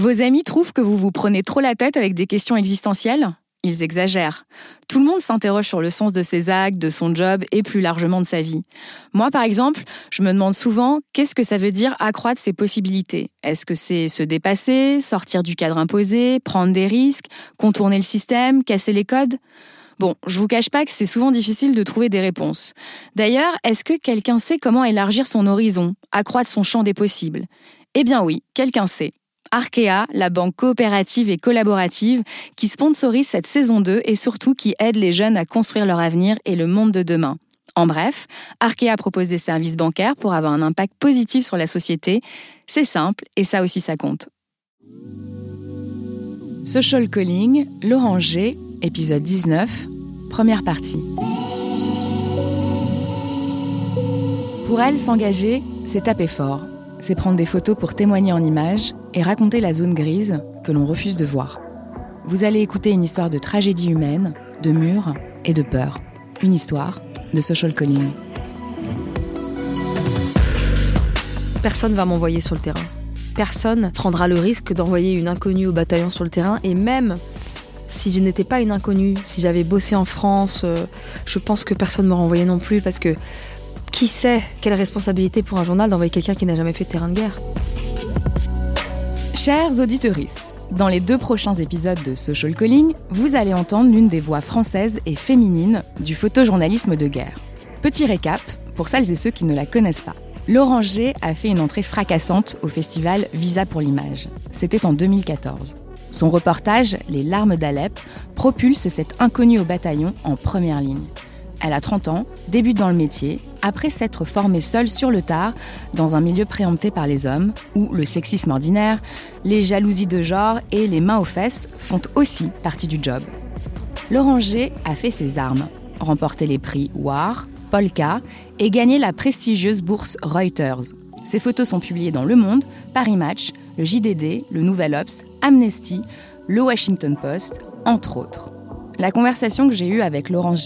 Vos amis trouvent que vous vous prenez trop la tête avec des questions existentielles? Ils exagèrent. Tout le monde s'interroge sur le sens de ses actes, de son job et plus largement de sa vie. Moi, par exemple, je me demande souvent qu'est-ce que ça veut dire accroître ses possibilités? Est-ce que c'est se dépasser, sortir du cadre imposé, prendre des risques, contourner le système, casser les codes? Bon, je vous cache pas que c'est souvent difficile de trouver des réponses. D'ailleurs, est-ce que quelqu'un sait comment élargir son horizon, accroître son champ des possibles? Eh bien oui, quelqu'un sait. Arkea, la banque coopérative et collaborative qui sponsorise cette saison 2 et surtout qui aide les jeunes à construire leur avenir et le monde de demain. En bref, Arkea propose des services bancaires pour avoir un impact positif sur la société. C'est simple et ça aussi ça compte. Social Calling, l'Oranger, épisode 19, première partie. Pour elle, s'engager, c'est taper fort c'est prendre des photos pour témoigner en images et raconter la zone grise que l'on refuse de voir. Vous allez écouter une histoire de tragédie humaine, de murs et de peur. Une histoire de social calling. Personne va m'envoyer sur le terrain. Personne prendra le risque d'envoyer une inconnue au bataillon sur le terrain et même si je n'étais pas une inconnue, si j'avais bossé en France, euh, je pense que personne ne m'aurait envoyé non plus parce que qui sait quelle responsabilité pour un journal d'envoyer quelqu'un qui n'a jamais fait terrain de guerre Chers auditeurs, dans les deux prochains épisodes de Social Calling, vous allez entendre l'une des voix françaises et féminines du photojournalisme de guerre. Petit récap, pour celles et ceux qui ne la connaissent pas. G a fait une entrée fracassante au festival Visa pour l'image. C'était en 2014. Son reportage, Les larmes d'Alep, propulse cette inconnue au bataillon en première ligne. Elle a 30 ans, débute dans le métier, après s'être formée seule sur le tard, dans un milieu préempté par les hommes, où le sexisme ordinaire, les jalousies de genre et les mains aux fesses font aussi partie du job. L'Oranger a fait ses armes, remporté les prix War, Polka et gagné la prestigieuse bourse Reuters. Ses photos sont publiées dans Le Monde, Paris Match, le JDD, le Nouvel Ops, Amnesty, le Washington Post, entre autres. La conversation que j'ai eue avec Laurent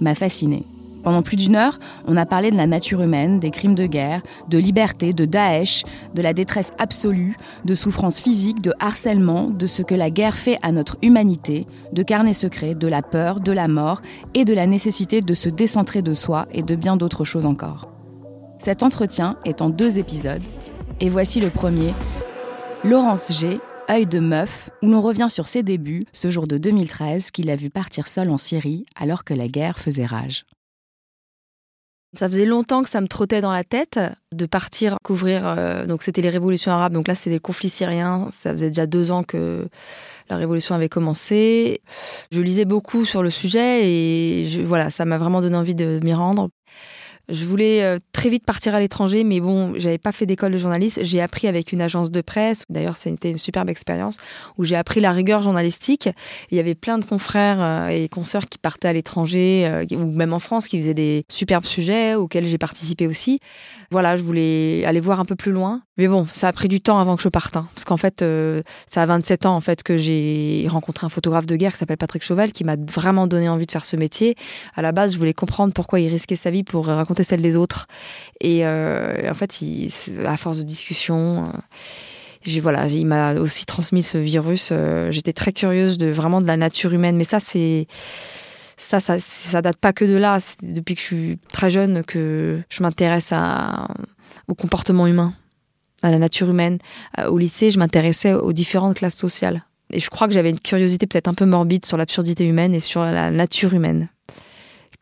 m'a fascinée. Pendant plus d'une heure, on a parlé de la nature humaine, des crimes de guerre, de liberté, de Daesh, de la détresse absolue, de souffrance physique, de harcèlement, de ce que la guerre fait à notre humanité, de carnets secrets, de la peur, de la mort et de la nécessité de se décentrer de soi et de bien d'autres choses encore. Cet entretien est en deux épisodes, et voici le premier. Laurence G Œil de meuf, où l'on revient sur ses débuts, ce jour de 2013 qu'il a vu partir seul en Syrie alors que la guerre faisait rage. Ça faisait longtemps que ça me trottait dans la tête de partir couvrir. Euh, donc c'était les révolutions arabes. Donc là c'était le conflit syrien. Ça faisait déjà deux ans que la révolution avait commencé. Je lisais beaucoup sur le sujet et je, voilà, ça m'a vraiment donné envie de m'y rendre. Je voulais euh, très vite partir à l'étranger, mais bon, j'avais pas fait d'école de journalisme. J'ai appris avec une agence de presse. D'ailleurs, c'était une superbe expérience où j'ai appris la rigueur journalistique. Il y avait plein de confrères euh, et consoeurs qui partaient à l'étranger euh, ou même en France qui faisaient des superbes sujets auxquels j'ai participé aussi. Voilà, je voulais aller voir un peu plus loin. Mais bon, ça a pris du temps avant que je parte. Hein. parce qu'en fait, ça a 27 ans en fait que j'ai rencontré un photographe de guerre qui s'appelle Patrick Chauvel qui m'a vraiment donné envie de faire ce métier. À la base, je voulais comprendre pourquoi il risquait sa vie pour raconter celle des autres. Et euh, en fait, à force de discussion, euh, voilà, il m'a aussi transmis ce virus. Euh, j'étais très curieuse de vraiment de la nature humaine, mais ça, c'est ça, ça, ça date pas que de là. Depuis que je suis très jeune que je m'intéresse au comportement humain, à la nature humaine. Au lycée, je m'intéressais aux différentes classes sociales. Et je crois que j'avais une curiosité peut-être un peu morbide sur l'absurdité humaine et sur la nature humaine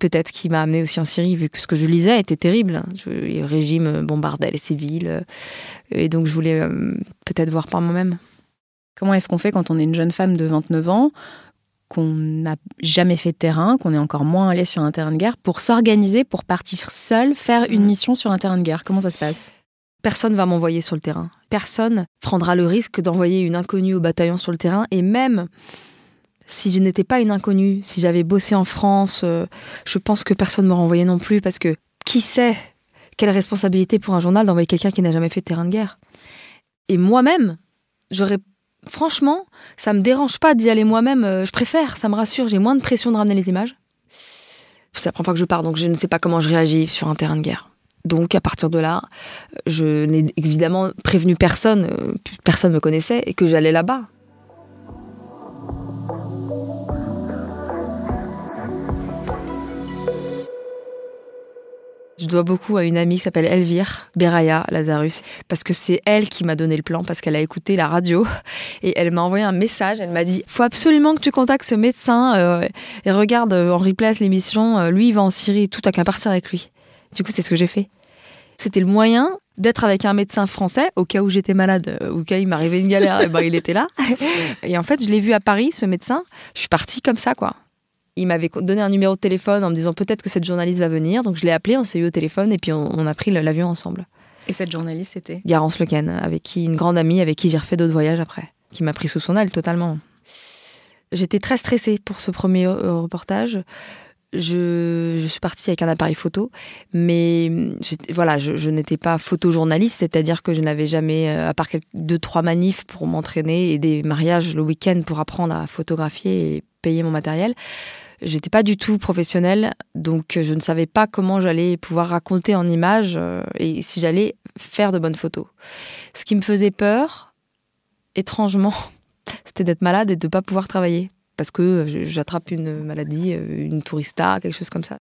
peut-être qui m'a amené aussi en Syrie, vu que ce que je lisais était terrible. Le régime bombardait les civils. Et donc, je voulais euh, peut-être voir par moi-même. Comment est-ce qu'on fait quand on est une jeune femme de 29 ans, qu'on n'a jamais fait de terrain, qu'on est encore moins allé sur un terrain de guerre, pour s'organiser, pour partir seule, faire une mmh. mission sur un terrain de guerre? Comment ça se passe? Personne va m'envoyer sur le terrain. Personne prendra le risque d'envoyer une inconnue au bataillon sur le terrain. Et même si je n'étais pas une inconnue, si j'avais bossé en France, euh, je pense que personne ne m'aurait envoyé non plus parce que qui sait quelle responsabilité pour un journal d'envoyer quelqu'un qui n'a jamais fait de terrain de guerre. Et moi-même, j'aurais franchement, ça me dérange pas d'y aller moi-même, euh, je préfère, ça me rassure, j'ai moins de pression de ramener les images. C'est la première fois que je pars, donc je ne sais pas comment je réagis sur un terrain de guerre. Donc à partir de là, je n'ai évidemment prévenu personne, euh, personne ne me connaissait et que j'allais là-bas. Je dois beaucoup à une amie qui s'appelle Elvire Beraya Lazarus, parce que c'est elle qui m'a donné le plan, parce qu'elle a écouté la radio et elle m'a envoyé un message. Elle m'a dit faut absolument que tu contactes ce médecin euh, et regarde euh, en replay l'émission. Euh, lui, il va en Syrie, tout à qu'à partir avec lui. Du coup, c'est ce que j'ai fait. C'était le moyen d'être avec un médecin français au cas où j'étais malade, au cas où il m'arrivait une galère, et ben il était là. Et en fait, je l'ai vu à Paris, ce médecin. Je suis partie comme ça, quoi. Il m'avait donné un numéro de téléphone en me disant peut-être que cette journaliste va venir. Donc je l'ai appelé, on s'est eu au téléphone et puis on, a pris l'avion ensemble. Et cette journaliste, c'était? Garance Lequen, avec qui une grande amie avec qui j'ai refait d'autres voyages après, qui m'a pris sous son aile totalement. J'étais très stressée pour ce premier euh, reportage. Je, suis partie avec un appareil photo, mais voilà, je, je n'étais pas photojournaliste, c'est-à-dire que je n'avais jamais, euh, à part quelques, deux trois manifs pour m'entraîner et des mariages le week-end pour apprendre à photographier et payer mon matériel. J'étais pas du tout professionnelle, donc euh, je ne savais pas comment j'allais pouvoir raconter en images euh, et si j'allais faire de bonnes photos. Ce qui me faisait peur, étrangement, c'était d'être malade et de ne pas pouvoir travailler parce que euh, j'attrape une maladie, une tourista, quelque chose comme ça.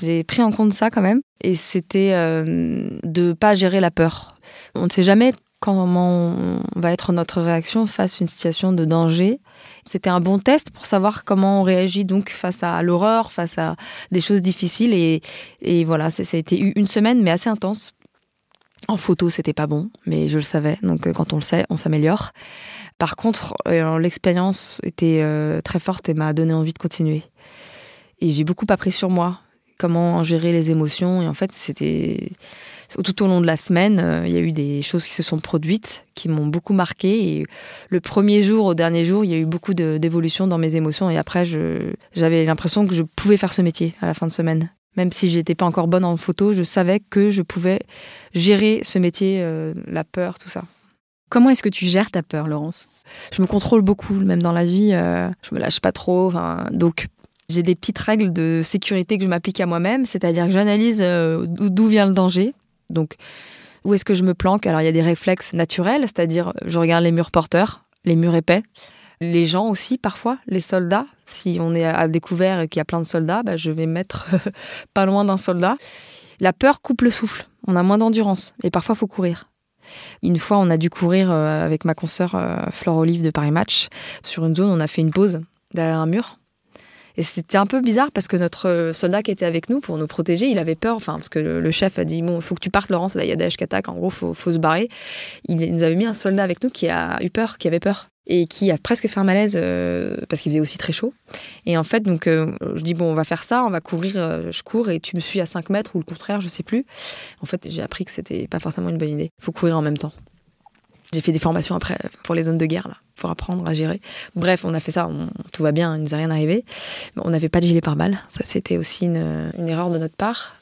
J'ai pris en compte ça quand même et c'était de de pas gérer la peur. On ne sait jamais comment va être notre réaction face à une situation de danger. C'était un bon test pour savoir comment on réagit donc face à l'horreur, face à des choses difficiles. Et, voilà, ça a été une semaine, mais assez intense. En photo, c'était pas bon, mais je le savais. Donc euh, quand on le sait, on s'améliore. Par contre, euh, l'expérience était euh, très forte et m'a donné envie de continuer. Et j'ai beaucoup appris sur moi, comment gérer les émotions. Et en fait, c'était tout au long de la semaine, euh, il y a eu des choses qui se sont produites, qui m'ont beaucoup marqué. Et le premier jour au dernier jour, il y a eu beaucoup d'évolution dans mes émotions. Et après, j'avais l'impression que je pouvais faire ce métier à la fin de semaine. Même si j'étais pas encore bonne en photo, je savais que je pouvais gérer ce métier, la peur, tout ça. Comment est-ce que tu gères ta peur, Laurence? Je me contrôle beaucoup, même dans la vie. Euh, je me lâche pas trop. Donc, j'ai des petites règles de sécurité que je m'applique à moi-même, c'est-à-dire que j'analyse d'où vient le danger. Donc, où est-ce que je me planque? Alors, il y a des réflexes naturels, c'est-à-dire je regarde les murs porteurs, les murs épais. Les gens aussi, parfois, les soldats. Si on est à découvert et qu'il y a plein de soldats, bah, je vais mettre pas loin d'un soldat. La peur coupe le souffle. On a moins d'endurance. Et parfois, faut courir. Une fois, on a dû courir euh, avec ma consoeur euh, Flore Olive de Paris Match. Sur une zone, on a fait une pause derrière un mur. Et c'était un peu bizarre parce que notre soldat qui était avec nous pour nous protéger, il avait peur, enfin, parce que le, chef a dit Bon, faut que tu partes, Laurence, là, il y a Daesh qui attaque, en gros, faut, faut se barrer. Il, nous avait mis un soldat avec nous qui a eu peur, qui avait peur et qui a presque fait un malaise euh, parce qu'il faisait aussi très chaud. Et en fait, donc, euh, je dis, bon, on va faire ça, on va courir, euh, je cours et tu me suis à 5 mètres ou le contraire, je sais plus. En fait, j'ai appris que c'était pas forcément une bonne idée. Il faut courir en même temps. J'ai fait des formations après pour les zones de guerre, là, pour apprendre à gérer. Bref, on a fait ça, tout va bien, il nous a rien arrivé. On n'avait pas de gilet pare-balles, ça c'était aussi une, erreur de notre part.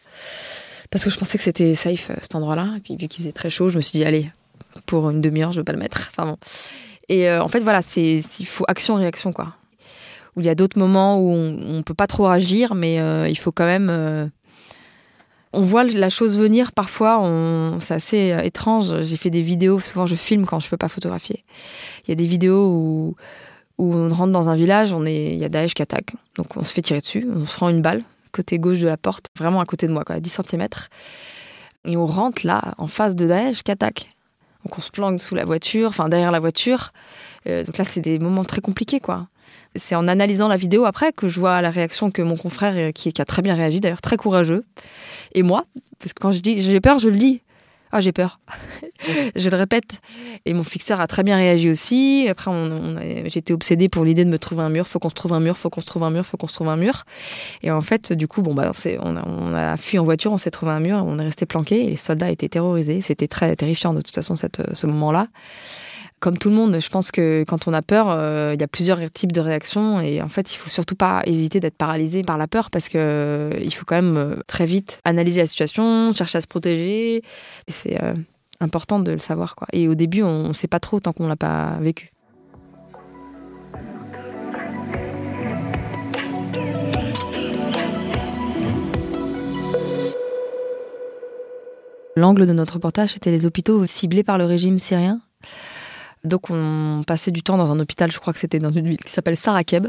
Parce que je pensais que c'était safe cet endroit-là. Et puis vu qu'il faisait très chaud, je me suis dit, allez, pour une demi-heure, je vais pas le mettre. Enfin bon. Et euh, en fait, voilà, c'est il faut action-réaction, quoi. Où il y a d'autres moments où on, ne peut pas trop agir, mais euh, il faut quand même euh, on voit la chose venir parfois. C'est assez étrange. J'ai fait des vidéos. Souvent, je filme quand je peux pas photographier. Il y a des vidéos où, où on rentre dans un village. On est, il y a Daesh qui attaque. Donc, on se fait tirer dessus. On se prend une balle côté gauche de la porte, vraiment à côté de moi, à 10 cm. Et on rentre là, en face de Daesh qui attaque. Donc, on se planque sous la voiture, enfin derrière la voiture. Euh, donc là, c'est des moments très compliqués, quoi. C'est en analysant la vidéo après que je vois la réaction que mon confrère, euh, qui, qui a très bien réagi, d'ailleurs très courageux, et moi, parce que quand je dis j'ai peur, je le dis. Ah, j'ai peur. je le répète. Et mon fixeur a très bien réagi aussi. Après, on, j'étais obsédée pour l'idée de me trouver un mur. Faut qu'on se trouve un mur, faut qu'on se trouve un mur, faut qu'on se trouve un mur. Et en fait, du coup, bon, bah, on, a, on a fui en voiture, on s'est trouvé un mur, on est resté planqué et les soldats étaient terrorisés. C'était très terrifiant de toute façon, cette, ce moment-là comme tout le monde, je pense que quand on a peur, euh, il y a plusieurs types de réactions et en fait, il faut surtout pas éviter d'être paralysé par la peur parce que euh, il faut quand même euh, très vite analyser la situation, chercher à se protéger. C'est important de le savoir quoi. Et au début, on ne sait pas trop tant qu'on l'a pas vécu. L'angle de notre reportage, c'était les hôpitaux ciblés par le régime syrien. Donc on passait du temps dans un hôpital, je crois que c'était dans une ville qui s'appelle Sarakeb.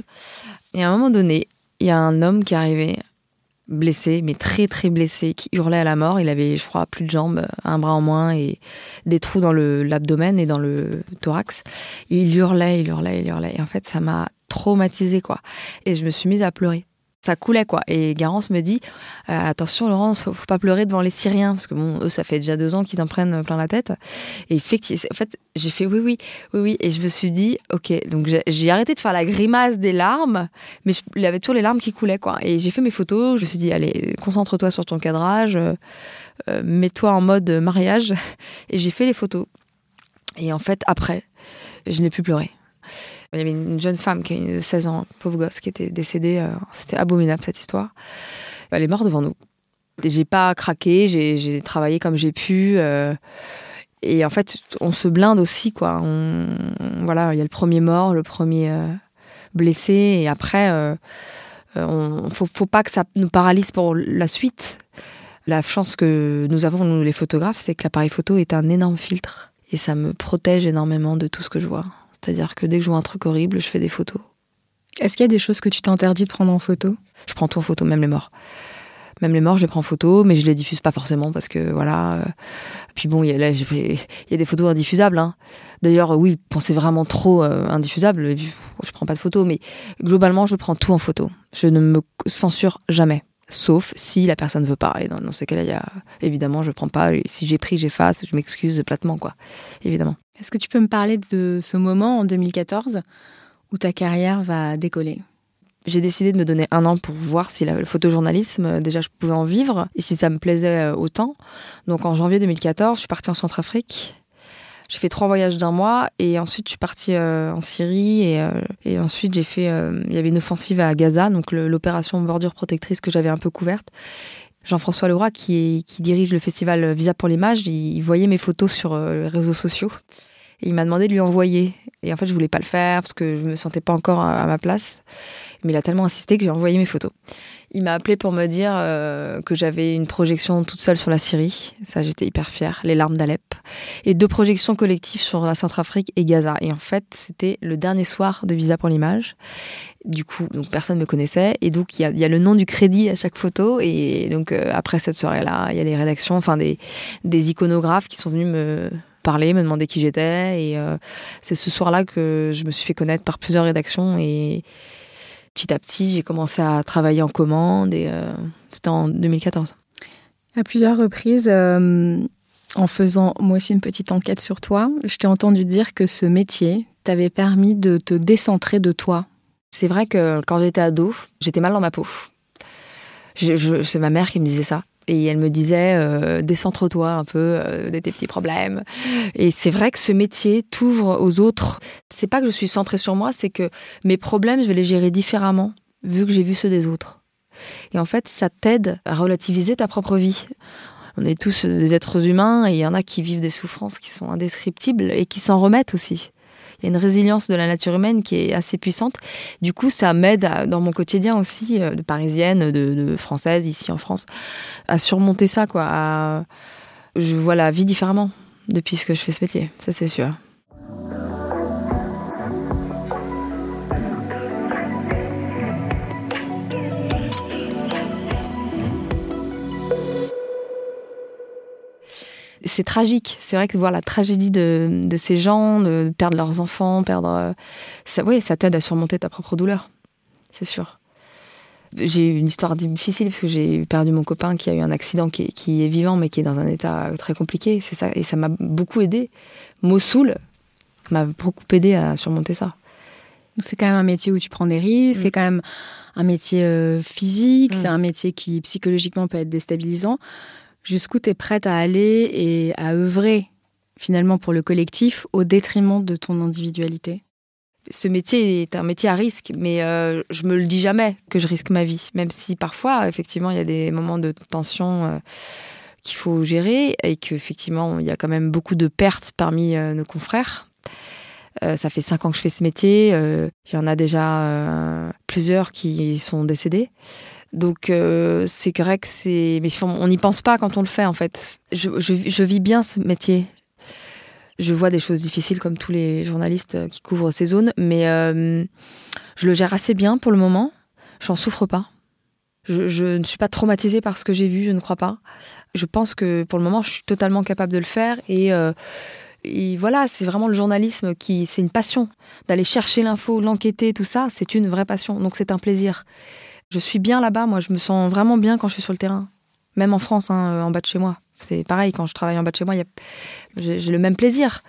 Et à un moment donné, il y a un homme qui arrivait blessé, mais très très blessé, qui hurlait à la mort. Il avait, je crois, plus de jambes, un bras en moins et des trous dans l'abdomen et dans le thorax. il hurlait, il hurlait, il hurlait. Et en fait, ça m'a traumatisé quoi. Et je me suis mise à pleurer ça coulait quoi. Et Garance me dit euh, attention Laurence, faut, pas pleurer devant les Syriens parce que bon eux ça fait déjà deux ans qu'ils en prennent plein la tête. Et effectivement, en fait j'ai fait oui oui oui oui et je me suis dit ok donc j'ai arrêté de faire la grimace des larmes, mais il y avait toujours les larmes qui coulaient quoi. Et j'ai fait mes photos, je me suis dit allez concentre-toi sur ton cadrage, euh, euh, mets-toi en mode mariage et j'ai fait les photos. Et en fait après je n'ai plus pleuré. Il y avait une jeune femme qui a 16 ans, pauvre gosse, qui était décédée. Euh, c'était abominable cette histoire. Elle est morte devant nous. J'ai pas craqué, j'ai travaillé comme j'ai pu. Euh, et en fait, on se blinde aussi, quoi. voilà, il y a le premier mort, le premier euh, blessé, et après, on faut, faut pas que ça nous paralyse pour la suite. La chance que nous avons, nous les photographes, c'est que l'appareil photo est un énorme filtre. Et ça me protège énormément de tout ce que je vois. C'est-à-dire que dès que je vois un truc horrible, je fais des photos. Est-ce qu'il y a des choses que tu t'interdis de prendre en photo? Je prends tout en photo, même les morts. Même les morts, je les prends en photo, mais je les diffuse pas forcément parce que voilà. Euh, puis bon, il y, a, y a des photos indiffusables. Hein. D'ailleurs, oui, c'est vraiment trop euh, indifusable, je prends pas de photos, mais globalement, je prends tout en photo. Je ne me censure jamais sauf si la personne veut pas. Et dans, ces cas-là, il y a, évidemment, je prends pas. si j'ai pris, j'efface, je m'excuse platement, quoi. Évidemment. Est-ce que tu peux me parler de ce moment en 2014 où ta carrière va décoller? J'ai décidé de me donner un an pour voir si le photojournalisme, euh, déjà, je pouvais en vivre et si ça me plaisait euh, autant. Donc en janvier 2014, je suis partie en Centrafrique j'ai fait trois voyages d'un mois et ensuite je suis partie euh, en Syrie et, ensuite j'ai fait. Il y avait une offensive à Gaza, donc l'opération bordure protectrice que j'avais un peu couverte. Jean-François Leroy, qui, qui dirige le festival Visa pour l'image, il, voyait mes photos sur les réseaux sociaux il m'a demandé de lui envoyer. Et en fait, je voulais pas le faire parce que je me sentais pas encore à ma place. Mais il a tellement insisté que j'ai envoyé mes photos. Il m'a appelé pour me dire euh, que j'avais une projection toute seule sur la Syrie. Ça, j'étais hyper fière. Les larmes d'Alep. Et deux projections collectives sur la Centrafrique et Gaza. Et en fait, c'était le dernier soir de Visa pour l'image. Du coup, donc personne ne me connaissait. Et donc, il y a, le nom du crédit à chaque photo. Et donc, euh, après cette soirée-là, il y a les rédactions, enfin des, des iconographes qui sont venus me parler, me demander qui j'étais. Et euh, c'est ce soir-là que je me suis fait connaître par plusieurs rédactions. Et petit à petit, j'ai commencé à travailler en commande et euh, c'était en 2014. À plusieurs reprises, euh, en faisant moi aussi une petite enquête sur toi, je t'ai entendu dire que ce métier t'avait permis de te décentrer de toi. C'est vrai que quand j'étais ado, j'étais mal dans ma peau. c'est ma mère qui me disait ça. Et elle me disait, euh, décentre-toi un peu euh, de tes petits problèmes. Et c'est vrai que ce métier t'ouvre aux autres. C'est pas que je suis centrée sur moi, c'est que mes problèmes, je vais les gérer différemment, vu que j'ai vu ceux des autres. Et en fait, ça t'aide à relativiser ta propre vie. On est tous des êtres humains et il y en a qui vivent des souffrances qui sont indescriptibles et qui s'en remettent aussi il une résilience de la nature humaine qui est assez puissante. Du coup, ça m'aide dans mon quotidien aussi, euh, de parisienne, de, française, ici en France, à surmonter ça, quoi. Je vois la vie différemment depuis que je fais ce métier, ça c'est sûr. C'est tragique. C'est vrai que voir la tragédie de, ces gens, de perdre leurs enfants, perdre. Euh, ça, oui, ça t'aide à surmonter ta propre douleur. C'est sûr. J'ai eu une histoire difficile parce que j'ai perdu mon copain qui a eu un accident qui est, vivant mais qui est dans un état très compliqué. C'est ça et ça m'a beaucoup aidé. Mossoul m'a beaucoup aidé à surmonter ça. C'est quand même un métier où tu prends des risques. Mm. C'est quand même un métier euh, physique. Mm. C'est un métier qui psychologiquement peut être déstabilisant jusqu'où tu es prête à aller et à œuvrer finalement pour le collectif au détriment de ton individualité? Ce métier est un métier à risque, mais euh, je me le dis jamais que je risque ma vie, même si parfois, effectivement, il y a des moments de tension euh, qu'il faut gérer et qu'effectivement, il y a quand même beaucoup de pertes parmi euh, nos confrères. ça fait cinq ans que je fais ce métier. Il y en a déjà plusieurs qui sont décédés. Donc euh, c'est que c'est, mais on n'y pense pas quand on le fait en fait. Je, je, vis bien ce métier. Je vois des choses difficiles comme tous les journalistes qui couvrent ces zones, mais euh, je le gère assez bien pour le moment. J'en souffre pas. Je, je, ne suis pas traumatisée par ce que j'ai vu, je ne crois pas. Je pense que pour le moment, je suis totalement capable de le faire et euh, et voilà, c'est vraiment le journalisme qui, c'est une passion. D'aller chercher l'info, l'enquêter, tout ça, c'est une vraie passion. Donc c'est un plaisir. Je suis bien là-bas, moi, je me sens vraiment bien quand je suis sur le terrain. Même en France, hein, euh, en bas de chez moi. C'est pareil, quand je travaille en bas de chez moi, j'ai le même plaisir.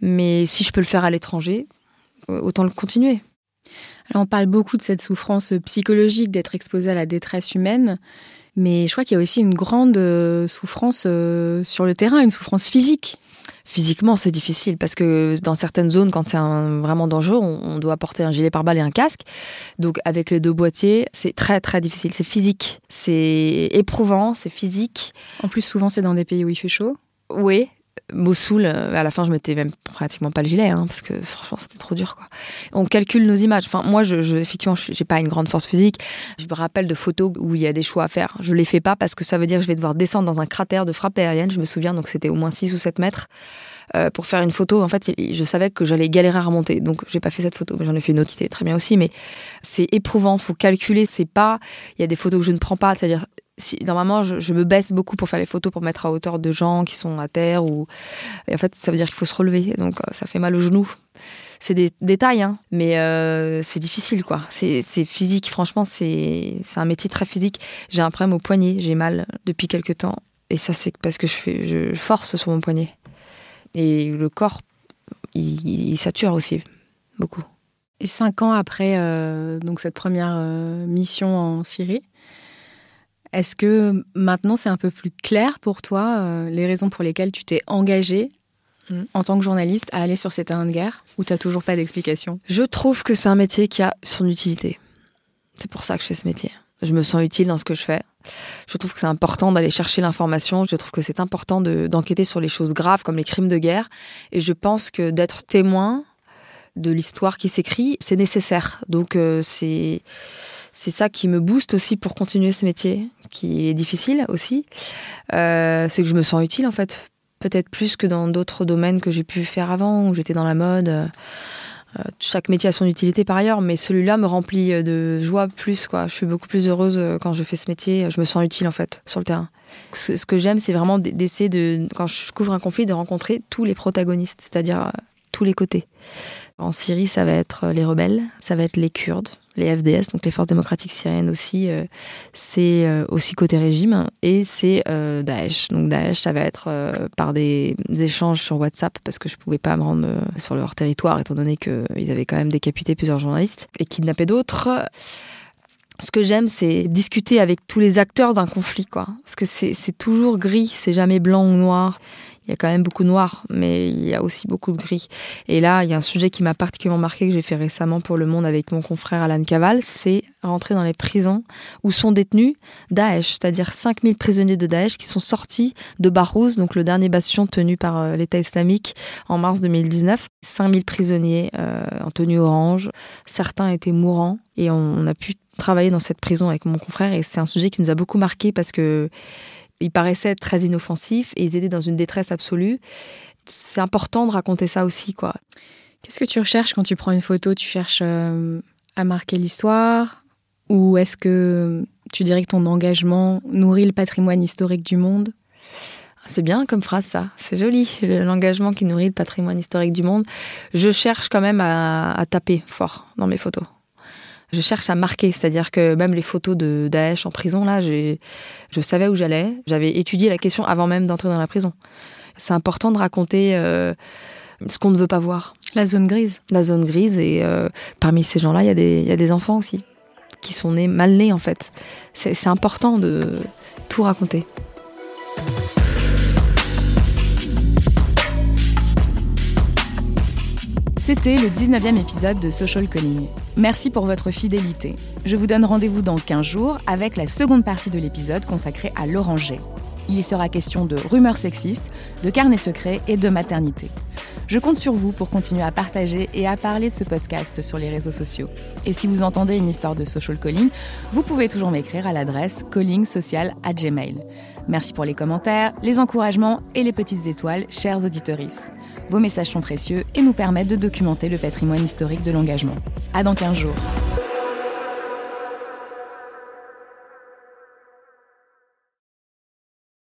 Mais si je peux le faire à l'étranger, euh, autant le continuer. Alors on parle beaucoup de cette souffrance psychologique d'être exposé à la détresse humaine. Mais je crois qu'il y a aussi une grande euh, souffrance sur le terrain, une souffrance physique. Physiquement, c'est difficile parce que dans certaines zones, quand c'est vraiment dangereux, on, doit porter un gilet pare-balles et un casque. Donc, avec les deux boîtiers, c'est très très difficile. C'est physique, c'est éprouvant, c'est physique. En plus, souvent, c'est dans des pays où il fait chaud. Oui, Mossoul, euh, à la fin, je mettais même pratiquement pas le gilet, hein, parce que franchement, c'était trop dur. On calcule nos images. Enfin, moi, je, je effectivement, pas une grande force physique. Je me rappelle de photos où il y a des choix à faire. Je les fais pas parce que ça veut dire que je vais devoir descendre dans un cratère de frappe aérienne. Je me souviens, donc c'était au moins 6 ou 7 mètres. Euh, pour faire une photo, en fait, je savais que j'allais galérer à remonter, donc j'ai pas fait cette photo. J'en ai fait une autre qui était très bien aussi, mais c'est éprouvant. Faut calculer. C'est pas. Il y a des photos que je ne prends pas, c'est-à-dire normalement, je, me baisse beaucoup pour faire les photos, pour mettre à hauteur de gens qui sont à terre. Ou... En fait, ça veut dire qu'il faut se relever. Donc, euh, ça fait mal au genou. C'est des détails, hein, mais euh, c'est difficile, quoi. C'est physique, franchement, c'est un métier très physique. J'ai un problème au poignet, j'ai mal depuis quelques temps. Et ça, c'est parce que je, fais, je force sur mon poignet. Et le corps, il, sature aussi, beaucoup. Et cinq ans après euh, donc cette première mission en Syrie, est-ce que maintenant c'est un peu plus clair pour toi euh, les raisons pour lesquelles tu t'es engagé mm. en tant que journaliste à aller sur ces terrains de guerre ou tu n'as toujours pas d'explication? Je trouve que c'est un métier qui a son utilité. C'est pour ça que je fais ce métier. Je me sens utile dans ce que je fais. Je trouve que c'est important d'aller chercher l'information. Je trouve que c'est important d'enquêter sur les choses graves comme les crimes de guerre. Et je pense que d'être témoin de l'histoire qui s'écrit, c'est nécessaire. Donc euh, c'est c'est ça qui me booste aussi pour continuer ce métier, qui est difficile aussi. Euh, c'est que je me sens utile en fait, peut-être plus que dans d'autres domaines que j'ai pu faire avant, où j'étais dans la mode. Euh, chaque métier a son utilité par ailleurs, mais celui-là me remplit de joie plus. Quoi. Je suis beaucoup plus heureuse quand je fais ce métier. Je me sens utile en fait sur le terrain. Ce, que j'aime, c'est vraiment d'essayer de, quand je couvre un conflit, de rencontrer tous les protagonistes, c'est-à-dire euh, tous les côtés. En Syrie, ça va être les rebelles, ça va être les Kurdes, les FDS, donc les forces démocratiques syriennes aussi, euh, c'est euh, aussi côté régime, et c'est euh, Daesh. Donc Daesh, ça va être par des, échanges sur WhatsApp, parce que je pouvais pas me rendre sur leur territoire, étant donné qu'ils avaient quand même décapité plusieurs journalistes et kidnappé d'autres. Ce que j'aime, c'est discuter avec tous les acteurs d'un conflit, quoi. Parce que c'est toujours gris, c'est jamais blanc ou noir il y a quand même beaucoup de noir, mais il y a aussi beaucoup de gris. Et là, il y a un sujet qui m'a particulièrement marqué, que j'ai fait récemment pour Le Monde avec mon confrère Alan Caval, c'est rentrer dans les prisons où sont détenus Daesh, c'est-à-dire 5000 prisonniers de Daesh qui sont sortis de Barouz, donc le dernier bastion tenu par euh, l'État islamique en mars 2019. 5000 prisonniers euh, en tenue orange, certains étaient mourants et on a pu travailler dans cette prison avec mon confrère et c'est un sujet qui nous a beaucoup marqué parce que ils paraissaient très inoffensifs et ils étaient dans une détresse absolue. C'est important de raconter ça aussi, quoi. Qu'est-ce que tu recherches quand tu prends une photo? Tu cherches euh, à marquer l'histoire? Ou est-ce que tu dirais que ton engagement nourrit le patrimoine historique du monde? C'est bien comme phrase ça, c'est joli, l'engagement qui nourrit le patrimoine historique du monde. Je cherche quand même à taper fort dans mes photos je cherche à marquer, c'est-à-dire que même les photos de Daesh en prison, là, je savais où j'allais. J'avais étudié la question avant même d'entrer dans la prison. C'est important de raconter euh, ce qu'on ne veut pas voir. La zone grise. La zone grise, et euh, parmi ces gens-là, il y, y, a des enfants aussi, qui sont nés, mal nés en fait. C'est important de tout raconter. C'était le 19e épisode de Social Calling. Merci pour votre fidélité. Je vous donne rendez-vous dans 15 jours avec la seconde partie de l'épisode consacrée à l'oranger. Il y sera question de rumeurs sexistes, de carnets secrets et de maternité. Je compte sur vous pour continuer à partager et à parler de ce podcast sur les réseaux sociaux. Et si vous entendez une histoire de social calling, vous pouvez toujours m'écrire à l'adresse callingsocial@gmail. Merci pour les commentaires, les encouragements et les petites étoiles, chers auditorices. Vos messages sont précieux et nous permettent de documenter le patrimoine historique de l'engagement. À dans 15 jours.